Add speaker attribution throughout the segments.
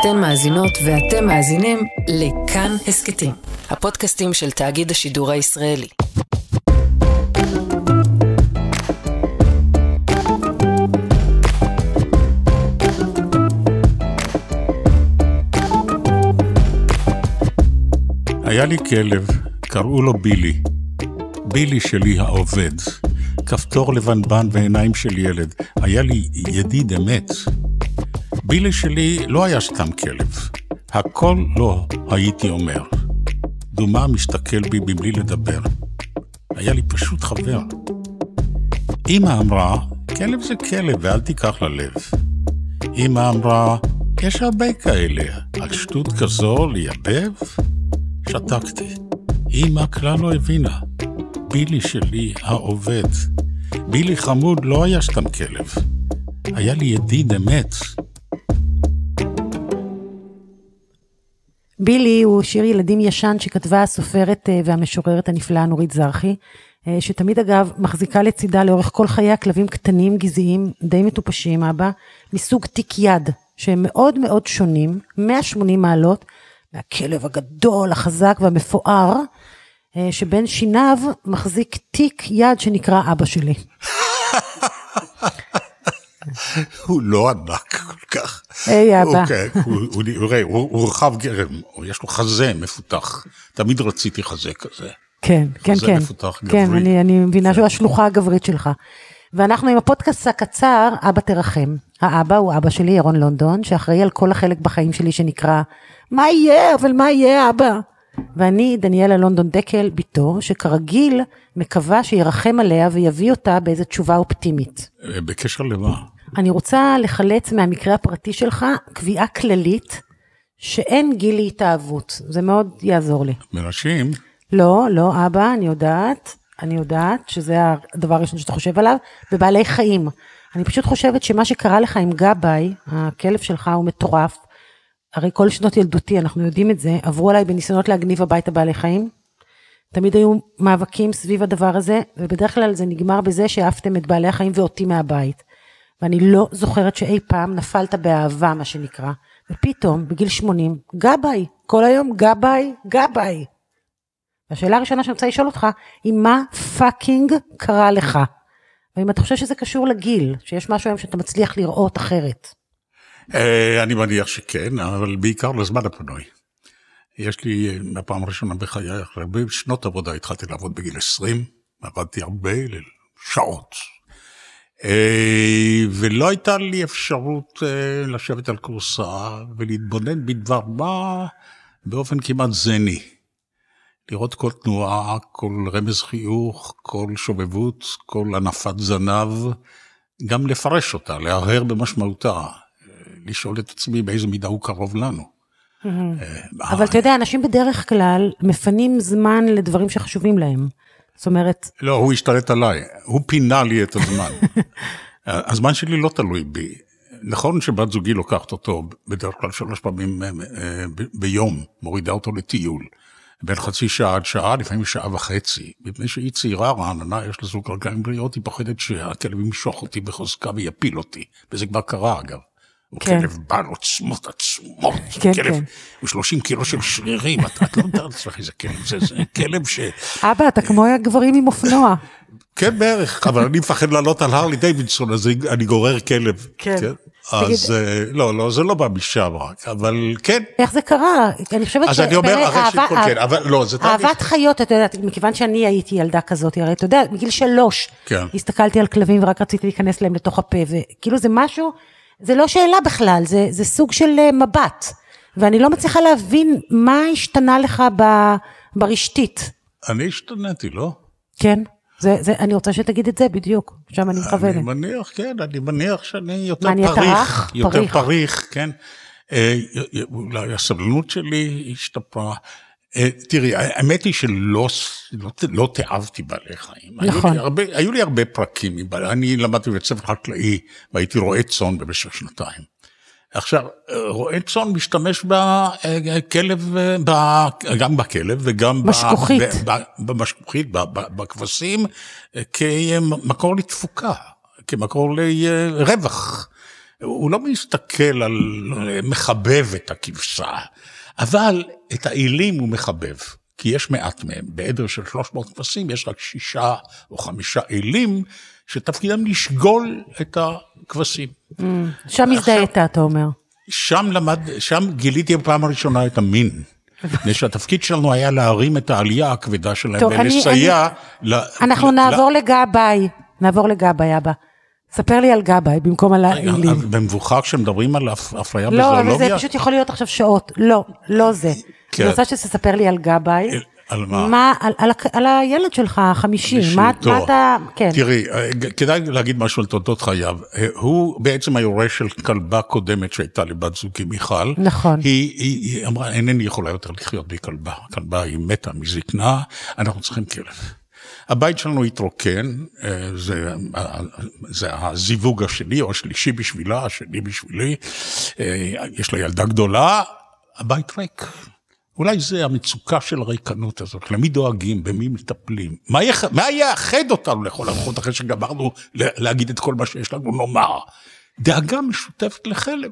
Speaker 1: אתן מאזינות ואתם מאזינים לכאן הסכתים, הפודקאסטים של תאגיד השידור הישראלי.
Speaker 2: היה לי כלב, קראו לו בילי. בילי שלי העובד. כפתור לבנבן ועיניים של ילד. היה לי ידיד אמת. בילי שלי לא היה סתם כלב. הכל לא הייתי אומר. דומה מסתכל בי מבלי לדבר. היה לי פשוט חבר. אמא אמרה, כלב זה כלב ואל תיקח ללב. אמא אמרה, יש הרבה כאלה, על שטות כזו לייבב? שתקתי. אמא כלל לא הבינה. בילי שלי העובד. בילי חמוד לא היה סתם כלב. היה לי ידיד אמת.
Speaker 3: בילי הוא שיר ילדים ישן שכתבה הסופרת אה, והמשוררת הנפלאה נורית זרחי, אה, שתמיד אגב מחזיקה לצידה לאורך כל חיי הכלבים קטנים גזעיים די מטופשים אבא, מסוג תיק יד, שהם מאוד מאוד שונים, 180 מעלות, מהכלב הגדול, החזק והמפואר, אה, שבין שיניו מחזיק תיק יד שנקרא אבא שלי.
Speaker 2: הוא לא ענק כל כך.
Speaker 3: היי אבא.
Speaker 2: אוקיי, הוא רחב גרם, יש לו חזה מפותח. תמיד רציתי חזה כזה.
Speaker 3: כן, כן,
Speaker 2: חזה
Speaker 3: כן.
Speaker 2: מפותח
Speaker 3: כן,
Speaker 2: גברי.
Speaker 3: אני, אני מבינה שהוא השלוחה הגברית שלך. ואנחנו עם הפודקאסט הקצר, אבא תרחם. האבא הוא אבא שלי, ירון לונדון, שאחראי על כל החלק בחיים שלי שנקרא, מה יהיה, אבל מה יהיה, אבא? ואני, דניאלה לונדון דקל, בתו, שכרגיל מקווה שירחם עליה ויביא אותה באיזו תשובה אופטימית.
Speaker 2: אה, בקשר למה?
Speaker 3: אני רוצה לחלץ מהמקרה הפרטי שלך קביעה כללית שאין גיל להתאהבות. זה מאוד יעזור לי.
Speaker 2: מנשים?
Speaker 3: לא, לא, אבא, אני יודעת, אני יודעת שזה הדבר הראשון שאתה חושב עליו, בבעלי חיים. אני פשוט חושבת שמה שקרה לך עם גבאי, הכלב שלך הוא מטורף. הרי כל שנות ילדותי, אנחנו יודעים את זה, עברו עליי בניסיונות להגניב הביתה בעלי חיים. תמיד היו מאבקים סביב הדבר הזה, ובדרך כלל זה נגמר בזה שהעפתם את בעלי החיים ואותי מהבית. ואני לא זוכרת שאי פעם נפלת באהבה, מה שנקרא. ופתאום, בגיל 80, גבאי, כל היום גבאי, גבאי. והשאלה הראשונה שאני רוצה לשאול אותך, היא מה פאקינג קרה לך? ואם אתה חושב שזה קשור לגיל, שיש משהו היום שאתה מצליח לראות אחרת.
Speaker 2: אה, אני מניח שכן, אבל בעיקר לזמן הפנוי. יש לי, אה, מהפעם הראשונה בחיי, אחרי הרבה שנות עבודה, התחלתי לעבוד בגיל 20, עבדתי הרבה שעות. אה, ולא הייתה לי אפשרות אה, לשבת על כורסה ולהתבונן בדבר מה באופן כמעט זני. לראות כל תנועה, כל רמז חיוך, כל שובבות, כל הנפת זנב, גם לפרש אותה, להרהר במשמעותה, אה, לשאול את עצמי באיזה מידה הוא קרוב לנו. אה,
Speaker 3: אבל אתה יודע, אנשים בדרך כלל מפנים זמן לדברים שחשובים להם. זאת אומרת,
Speaker 2: לא, הוא השתלט עליי, הוא פינה לי את הזמן. הזמן שלי לא תלוי בי. נכון שבת זוגי לוקחת אותו בדרך כלל שלוש פעמים אה, ביום, מורידה אותו לטיול. בין חצי שעה עד שעה, לפעמים שעה וחצי. מפני שהיא צעירה, רעננה, יש לה זוג רגליים בריאות, היא פוחדת שהכלב ימשוך אותי בחוזקה ויפיל אותי. וזה כבר קרה, אגב. הוא
Speaker 3: כן.
Speaker 2: כלב בעל עוצמות עצומות.
Speaker 3: כן,
Speaker 2: כלב
Speaker 3: כן.
Speaker 2: עם 30 קילו של שרירים, את, את לא מתארת לעצמך איזה כלב זה, זה כלב ש...
Speaker 3: אבא, אתה כמו הגברים עם אופנוע.
Speaker 2: כן, בערך, אבל אני מפחד לעלות על הרלי דיווידסון, אז אני גורר כלב.
Speaker 3: כן.
Speaker 2: אז אה, לא, לא, זה לא בא משם רק, אבל כן.
Speaker 3: איך זה קרה? אני חושבת
Speaker 2: אז אני אומר, אחרי שכל כן, אבל לא, זה תהליך.
Speaker 3: אהבת חיות, אתה יודע, מכיוון שאני הייתי ילדה כזאת, הרי אתה יודע, מגיל שלוש,
Speaker 2: כן.
Speaker 3: הסתכלתי על כלבים ורק רציתי להיכנס להם לתוך הפה, וכאילו זה משהו, זה לא שאלה בכלל, זה, זה סוג של אה, מבט, ואני לא מצליחה להבין מה השתנה לך ב, ברשתית,
Speaker 2: אני השתנתי, לא?
Speaker 3: כן? זה, זה, אני רוצה שתגיד את זה בדיוק, שם אני
Speaker 2: אני
Speaker 3: מכוונת.
Speaker 2: מניח, כן, אני מניח שאני יותר פריך.
Speaker 3: רך?
Speaker 2: יותר
Speaker 3: פריך.
Speaker 2: פריך, כן. אה, אולי הסבלנות שלי השתפרה. אה, תראי, האמת היא שלא לא, לא תיעבתי בעלי חיים. היו
Speaker 3: נכון.
Speaker 2: לי הרבה, היו לי הרבה פרקים מבעלי, אני למדתי בבית ספר חקלאי והייתי רועה צאן במשך שנתיים. עכשיו, רועה צאן משתמש בכלב, ב- גם בכלב וגם
Speaker 3: משכוכית.
Speaker 2: ב- ב- במשכוכית, ב- ב- בכבשים, כמקור לתפוקה, כמקור לרווח. הוא לא מסתכל על, מחבב את הכבשה, אבל את האלים הוא מחבב. כי יש מעט מהם. בעדר של 300 כבשים יש רק שישה או חמישה אלים, שתפקידם לשגול את הכבשים.
Speaker 3: Mm, שם הזדהית, אתה אומר.
Speaker 2: שם למד, שם גיליתי בפעם הראשונה את המין. מפני שהתפקיד שלנו היה להרים את העלייה הכבדה שלהם טוב, ולסייע
Speaker 3: אני, ל... אנחנו ל, נעבור ל... לגבאי, נעבור לגבאי אבא. ספר לי על גבאי במקום על האלים.
Speaker 2: במבוכר כשמדברים על אפליה בזואולוגיה?
Speaker 3: לא, זה פשוט יכול להיות עכשיו שעות. לא, לא זה. כן. אני רוצה שתספר לי על גבאי.
Speaker 2: על מה? מה
Speaker 3: על, על, על הילד שלך, החמישי, מה, מה אתה, כן.
Speaker 2: תראי, אה, כדאי להגיד משהו על תולדות חייו. אה, הוא בעצם היורש של כלבה קודמת שהייתה לבת זוגי מיכל.
Speaker 3: נכון.
Speaker 2: היא, היא, היא אמרה, אינני יכולה יותר לחיות בלי כלבה. כלבה היא מתה מזקנה, אנחנו צריכים כלב. הבית שלנו התרוקן, אה, זה, זה הזיווג השני או השלישי בשבילה, השני בשבילי. יש לה ילדה גדולה, הבית ריק. אולי זה המצוקה של הריקנות הזאת, למי דואגים, במי מטפלים, מה, יח... מה יאחד אותנו לכל הרוחות אחרי שגמרנו להגיד את כל מה שיש לנו לומר? דאגה משותפת לחלב.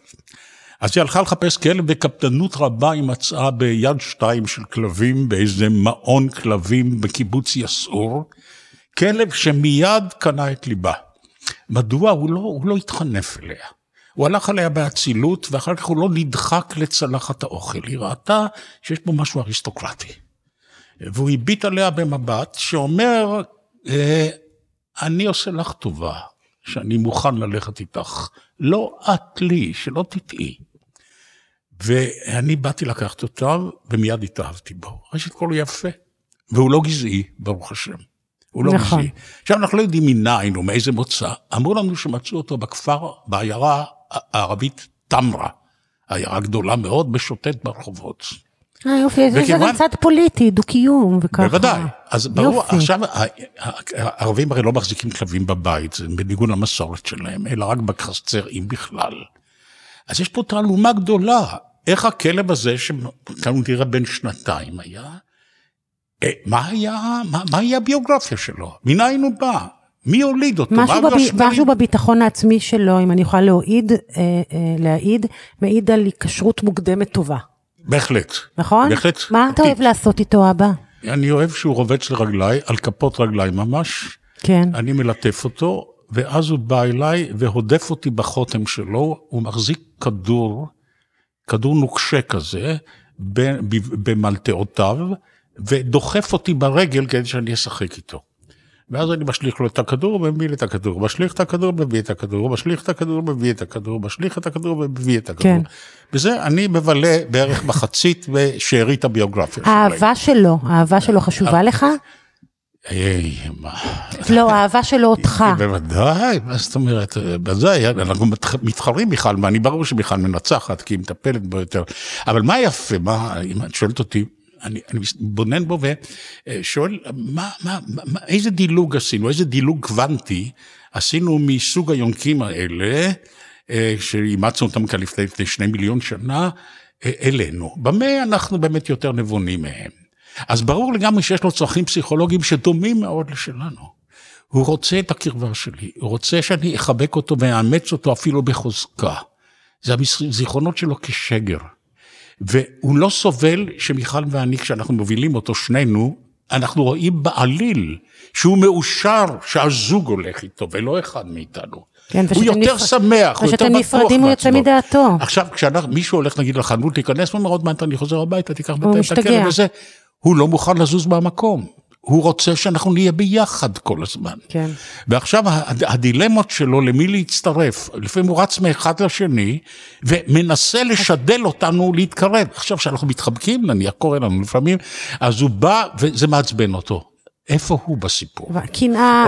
Speaker 2: אז היא הלכה לחפש כלב בקפדנות רבה היא מצאה ביד שתיים של כלבים באיזה מעון כלבים בקיבוץ יסעור, כלב שמיד קנה את ליבה. מדוע? הוא לא, הוא לא התחנף אליה. הוא הלך עליה באצילות, ואחר כך הוא לא נדחק לצלחת האוכל. היא ראתה שיש פה משהו אריסטוקרטי. והוא הביט עליה במבט שאומר, אה, אני עושה לך טובה, שאני מוכן ללכת איתך. לא את לי, שלא תטעי. ואני באתי לקחת אותם, ומיד התאהבתי בו. ראשית כל הוא יפה, והוא לא גזעי, ברוך השם. הוא לא נכון. גזעי. עכשיו, אנחנו לא יודעים מניין ומאיזה מוצא. אמרו לנו שמצאו אותו בכפר, בעיירה הערבית תמרה, עיירה גדולה מאוד, משוטט ברחובות.
Speaker 3: אה יופי, יש לזה צד פוליטי, דו-קיום וככה.
Speaker 2: בוודאי, אז ברור, עכשיו הערבים הרי לא מחזיקים כלבים בבית, זה בניגוד למסורת שלהם, אלא רק בחצר, אם בכלל. אז יש פה תעלומה גדולה, איך הכלב הזה, שכאן נראה בן שנתיים היה, אה, מה היה, מה, מה היה הביוגרפיה שלו? מניין הוא בא? מי הוליד אותו?
Speaker 3: משהו, בב... משהו בביטחון העצמי שלו, אם אני יכולה להעיד, אה, אה, להעיד, מעיד על היקשרות מוקדמת טובה.
Speaker 2: בהחלט.
Speaker 3: נכון?
Speaker 2: בהחלט.
Speaker 3: מה אתה אוהב לעשות איתו, אבא?
Speaker 2: אני אוהב שהוא רובץ לרגליי, על כפות רגליי ממש.
Speaker 3: כן.
Speaker 2: אני מלטף אותו, ואז הוא בא אליי והודף אותי בחותם שלו, הוא מחזיק כדור, כדור נוקשה כזה, במלטעותיו, ודוחף אותי ברגל כדי שאני אשחק איתו. ואז אני משליך לו את הכדור ומביא את הכדור, משליך את הכדור, מביא את הכדור, משליך את הכדור, מביא את הכדור, משליך את הכדור ומביא את הכדור. כן. בזה אני מבלה בערך מחצית בשארית הביוגרפיה
Speaker 3: שלהם. האהבה שלו, האהבה שלו חשובה לך?
Speaker 2: היי, מה?
Speaker 3: לא, האהבה שלו אותך.
Speaker 2: בוודאי, מה זאת אומרת? בוודאי, אנחנו מתחרים בכלל, ואני ברור שבכלל מנצחת, כי היא מטפלת בו יותר. אבל מה יפה, מה, אם את שואלת אותי, אני, אני בונן בו ושואל, מה, מה, מה, איזה דילוג עשינו, איזה דילוג קוונטי עשינו מסוג היונקים האלה, אה, שאימצנו אותם כאן לפני, לפני שני מיליון שנה, אה, אלינו. במה אנחנו באמת יותר נבונים מהם? אז ברור לגמרי שיש לו צרכים פסיכולוגיים שדומים מאוד לשלנו. הוא רוצה את הקרבה שלי, הוא רוצה שאני אחבק אותו ואאמץ אותו אפילו בחוזקה. זה הזיכרונות שלו כשגר. והוא לא סובל שמיכל ואני, כשאנחנו מובילים אותו שנינו, אנחנו רואים בעליל שהוא מאושר שהזוג הולך איתו ולא אחד מאיתנו. כן, הוא יותר נפ... שמח, הוא יותר בטוח
Speaker 3: מעצמו. ושאתם נפרדים הוא יוצא מדעתו.
Speaker 2: עכשיו, כשמישהו הולך נגיד לחנות להיכנס, הוא אומר עוד מעט אני חוזר הביתה, תיקח בינתיים את הכלב וזה, הוא לא מוכן לזוז מהמקום. הוא רוצה שאנחנו נהיה ביחד כל הזמן.
Speaker 3: כן.
Speaker 2: ועכשיו הדילמות שלו למי להצטרף, לפעמים הוא רץ מאחד לשני ומנסה לשדל אותנו להתקרב. עכשיו כשאנחנו מתחבקים, נניח קורה לנו לפעמים, אז הוא בא וזה מעצבן אותו. איפה הוא בסיפור?
Speaker 3: קנאה,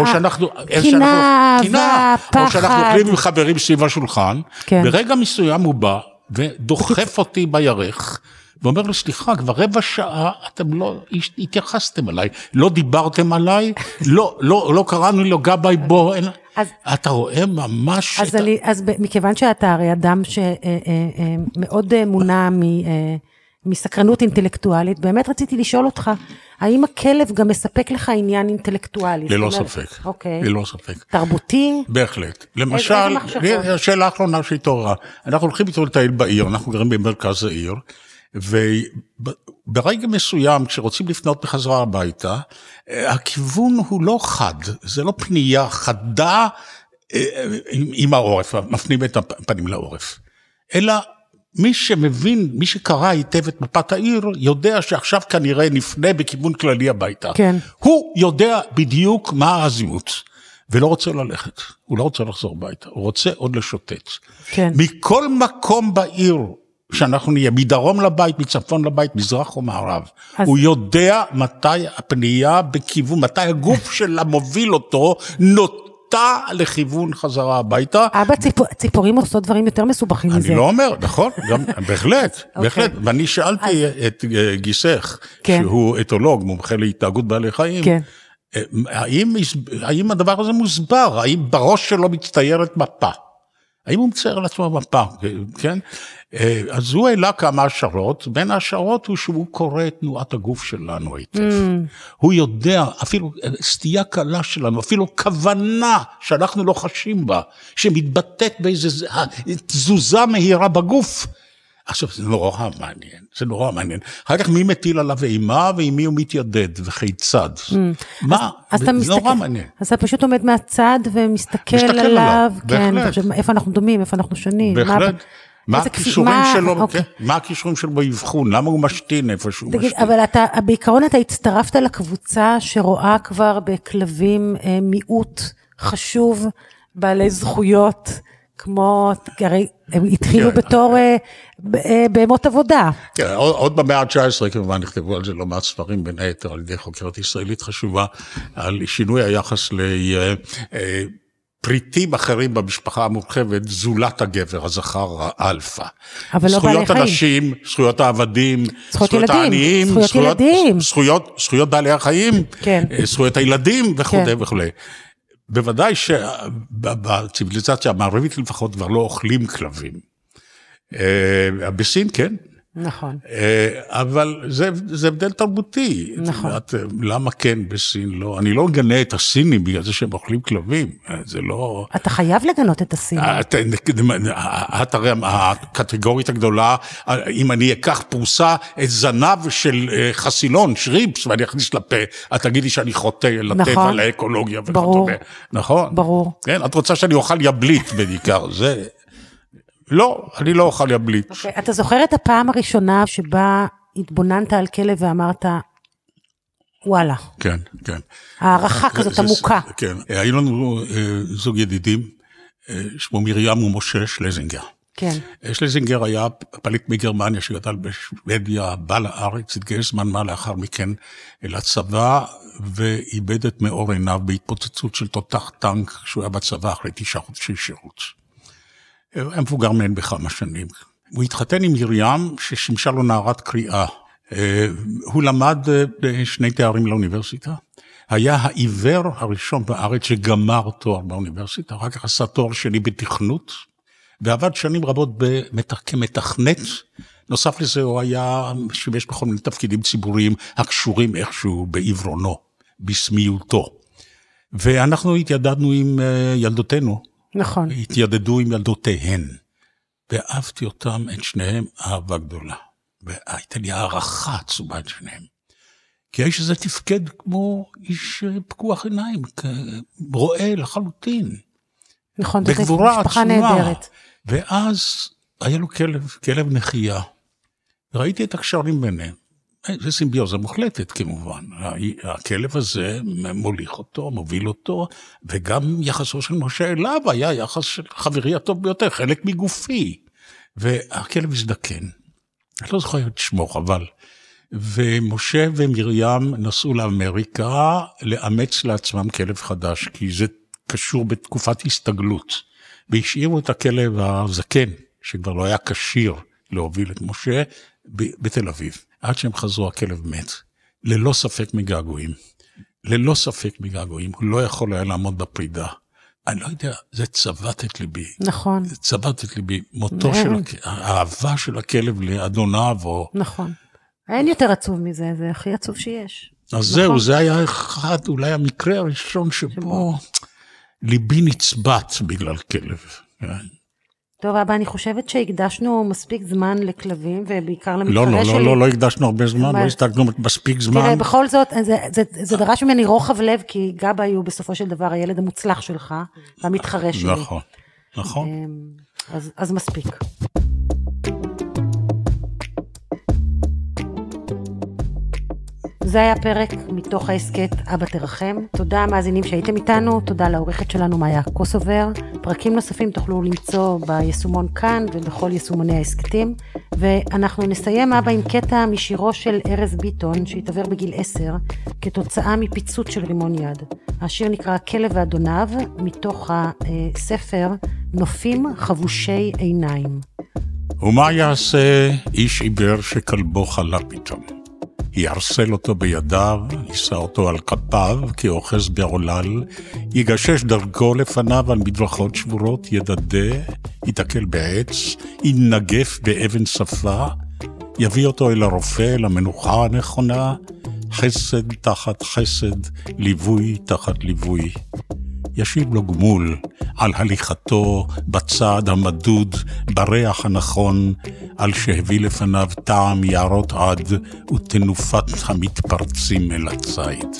Speaker 2: קנאה, אהבה, פחד. או שאנחנו אוכלים עם חברים סביב השולחן, כן. ברגע מסוים הוא בא ודוחף אותי בירך. ואומר לו, סליחה, כבר רבע שעה אתם לא התייחסתם אליי, לא דיברתם עליי, לא, לא, לא קראנו לו גבאי בוא, אין... אז, אתה רואה ממש...
Speaker 3: אז, את... אני, אז מכיוון שאתה הרי אדם שמאוד אה, אה, אה, מונע מ... מסקרנות אינטלקטואלית, באמת רציתי לשאול אותך, האם הכלב גם מספק לך עניין אינטלקטואלי?
Speaker 2: ללא
Speaker 3: אומרת-
Speaker 2: ספק.
Speaker 3: אוקיי.
Speaker 2: ללא ספק.
Speaker 3: תרבותי?
Speaker 2: בהחלט. למשל,
Speaker 3: איזה?
Speaker 2: לי- שאלה אחרונה שהתעוררה. אנחנו הולכים איתו לטייל בעיר, אנחנו גרים במרכז העיר, וברגע מסוים, כשרוצים לפנות בחזרה הביתה, אה, הכיוון הוא לא חד, זה לא פנייה חדה אה, עם, עם העורף, מפנים את הפנים לעורף, אלא מי שמבין, מי שקרא היטב את מפת העיר, יודע שעכשיו כנראה נפנה בכיוון כללי הביתה.
Speaker 3: כן.
Speaker 2: הוא יודע בדיוק מה האזימות, ולא רוצה ללכת, הוא לא רוצה לחזור הביתה, הוא רוצה עוד לשוטט.
Speaker 3: כן.
Speaker 2: מכל מקום בעיר שאנחנו נהיה, מדרום לבית, מצפון לבית, מזרח או מערב,
Speaker 3: אז-
Speaker 2: הוא יודע מתי הפנייה בכיוון, מתי הגוף שלה מוביל אותו, נוטה לכיוון חזרה הביתה.
Speaker 3: אבא, ציפור, ציפורים עושות דברים יותר מסובכים מזה.
Speaker 2: אני לא אומר, נכון, גם, בהחלט,
Speaker 3: אוקיי.
Speaker 2: בהחלט. ואני שאלתי את אה, גיסך,
Speaker 3: כן.
Speaker 2: שהוא אתולוג, מומחה להתנהגות בעלי חיים,
Speaker 3: כן.
Speaker 2: אה, האם, האם הדבר הזה מוסבר? האם בראש שלו מצטיירת מפה? האם הוא מצייר לעצמו מפה, כן? אה, אז הוא העלה כמה השערות, בין ההשערות הוא שהוא קורא את תנועת הגוף שלנו היטב. הוא יודע, אפילו אה, סטייה קלה שלנו, אפילו כוונה שאנחנו לא חשים בה, שמתבטאת באיזו תזוזה מהירה בגוף. עכשיו, זה נורא מעניין, זה נורא מעניין. אחר כך מי מטיל עליו אימה ועם מי הוא מתיידד וכיצד. מה?
Speaker 3: אז
Speaker 2: זה
Speaker 3: מסתכל,
Speaker 2: נורא מעניין.
Speaker 3: אז אתה פשוט עומד מהצד ומסתכל
Speaker 2: מסתכל
Speaker 3: עליו,
Speaker 2: עליו,
Speaker 3: כן,
Speaker 2: בהחלט.
Speaker 3: איפה אנחנו דומים, איפה אנחנו שונים.
Speaker 2: בהחלט. מה
Speaker 3: כפי-
Speaker 2: הכישורים
Speaker 3: מה-
Speaker 2: שלו,
Speaker 3: אוקיי.
Speaker 2: כן, מה הכישורים שלו באבחון, למה הוא משתין איפה שהוא משתין.
Speaker 3: אבל אתה, בעיקרון אתה הצטרפת לקבוצה שרואה כבר בכלבים אה, מיעוט חשוב, בעלי זכויות, כמו, הרי הם התחילו
Speaker 2: כן.
Speaker 3: בתור אה, אה, בהמות עבודה.
Speaker 2: כן, עוד, עוד במאה ה-19 כמובן נכתבו על זה לא מעט ספרים, בין היתר על ידי חוקרת ישראלית חשובה, על שינוי היחס לפריטים אחרים במשפחה המורחבת, זולת הגבר, הזכר האלפא.
Speaker 3: אבל לא בעלי
Speaker 2: זכויות
Speaker 3: חיים.
Speaker 2: הנשים, זכויות העבדים,
Speaker 3: זכויות ילדים,
Speaker 2: העניים,
Speaker 3: זכויות ילדים.
Speaker 2: זכויות, זכויות בעלי החיים,
Speaker 3: כן.
Speaker 2: אה, זכויות הילדים וכו'
Speaker 3: כן.
Speaker 2: וכו'. בוודאי שבציוויליזציה המערבית לפחות כבר לא אוכלים כלבים. אה, בסין כן,
Speaker 3: נכון.
Speaker 2: אה, אבל זה, זה הבדל תרבותי. את
Speaker 3: נכון.
Speaker 2: אה, למה כן בסין לא? אני לא מגנה את הסינים בגלל זה שהם אוכלים כלבים, אה, זה לא...
Speaker 3: אתה חייב לגנות את הסינים.
Speaker 2: את, את הרי הקטגורית הגדולה, אם אני אקח פרוסה, את זנב של אה, חסילון, שרימפס, ואני אכניס לפה, את תגידי שאני חוטא לטבע,
Speaker 3: נכון.
Speaker 2: לאקולוגיה
Speaker 3: ברור.
Speaker 2: וכדומה. נכון?
Speaker 3: ברור.
Speaker 2: כן, את רוצה שאני אוכל יבלית בעיקר, זה... לא, אני לא אוכל יבלית.
Speaker 3: אוקיי, אתה זוכר את הפעם הראשונה שבה התבוננת על כלב ואמרת, וואלה,
Speaker 2: כן, כן.
Speaker 3: הערכה כזאת
Speaker 2: זה-
Speaker 3: עמוקה.
Speaker 2: כן, היו לנו אה, זוג ידידים, אה, שמו מרים ומשה שלזינגר.
Speaker 3: כן,
Speaker 2: אה, שלזינגר היה פליט מגרמניה שגדל בשוודיה, בא לארץ, התגייס זמן מה לאחר מכן לצבא, ואיבד את מאור עיניו בהתפוצצות של תותח טנק כשהוא היה בצבא אחרי תשעה חודשי שירות. היה מבוגר מהן בכמה שנים. הוא התחתן עם מרים ששימשה לו נערת קריאה. אה, הוא למד אה, שני תארים לאוניברסיטה. היה העיוור הראשון בארץ שגמר תואר באוניברסיטה, אחר כך עשה תואר שני בתכנות, ועבד שנים רבות במת- כמתכנת. נוסף לזה הוא היה שימש בכל מיני תפקידים ציבוריים הקשורים איכשהו בעיוורונו, בסמיותו. ואנחנו התיידדנו עם אה, ילדותינו,
Speaker 3: נכון.
Speaker 2: התיידדו עם ילדותיהן. ואהבתי אותם, את שניהם, אהבה גדולה. והייתה לי הערכה עצומה את שניהם. כי האיש הזה תפקד כמו איש אה, פקוח עיניים, רואה לחלוטין,
Speaker 3: נכון, זאת
Speaker 2: בגבורה
Speaker 3: משפחה. נהדרת.
Speaker 2: ואז היה לו כלב, כלב נחייה. ראיתי את הקשרים ביניהם. אה, זה סימביוזה מוחלטת כמובן. הכלב הזה מוליך אותו, מוביל אותו, וגם יחסו של משה אליו היה יחס של חברי הטוב ביותר, חלק מגופי. והכלב הזדקן. אני לא זוכר את שמו, חבל. ומשה ומרים נסעו לאמריקה לאמץ לעצמם כלב חדש, כי זה קשור בתקופת הסתגלות. והשאירו את הכלב הזקן, שכבר לא היה כשיר להוביל את משה, בתל אביב. עד שהם חזרו הכלב מת. ללא ספק מגעגועים. ללא ספק מגעגועים. הוא לא יכול היה לעמוד בפרידה. אני לא יודע, זה צבט את ליבי.
Speaker 3: נכון.
Speaker 2: זה צבט את ליבי. מותו של, האהבה של הכלב לאדוניו, או...
Speaker 3: נכון. אין יותר עצוב מזה, זה הכי עצוב שיש.
Speaker 2: אז זהו,
Speaker 3: נכון.
Speaker 2: זה היה אחד, אולי המקרה הראשון שבו ליבי נצבט בגלל כלב.
Speaker 3: טוב, אבא, אני חושבת שהקדשנו מספיק זמן לכלבים, ובעיקר למתחרה
Speaker 2: לא, לא,
Speaker 3: שלי.
Speaker 2: לא, לא, לא הקדשנו הרבה זמן,
Speaker 3: מה?
Speaker 2: לא הסתגנו מספיק זמן.
Speaker 3: תראה, בכל זאת, זה, זה, זה דרש ממני רוחב לב, כי גבאי הוא בסופו של דבר הילד המוצלח שלך, והמתחרה שלי.
Speaker 2: נכון, נכון.
Speaker 3: אמ, אז, אז מספיק. זה היה פרק מתוך ההסכת אבא תרחם. תודה המאזינים שהייתם איתנו, תודה לעורכת שלנו מאיה קוסובר. פרקים נוספים תוכלו למצוא ביישומון כאן ובכל יישומוני ההסכתים. ואנחנו נסיים אבא עם קטע משירו של ארז ביטון, שהתעוור בגיל עשר, כתוצאה מפיצוץ של רימון יד. השיר נקרא הכלב ואדוניו, מתוך הספר נופים חבושי עיניים.
Speaker 2: ומה יעשה איש עיוור שכלבו חלה פתאום? יערסל אותו בידיו, יישא אותו על כפיו כאוחז בעולל, יגשש דרכו לפניו על מדרכות שבורות, ידדה, ייתקל בעץ, ינגף באבן שפה, יביא אותו אל הרופא, אל המנוחה הנכונה, חסד תחת חסד, ליווי תחת ליווי. ישיב לו גמול על הליכתו בצעד המדוד, בריח הנכון, על שהביא לפניו טעם יערות עד ותנופת המתפרצים אל הציד.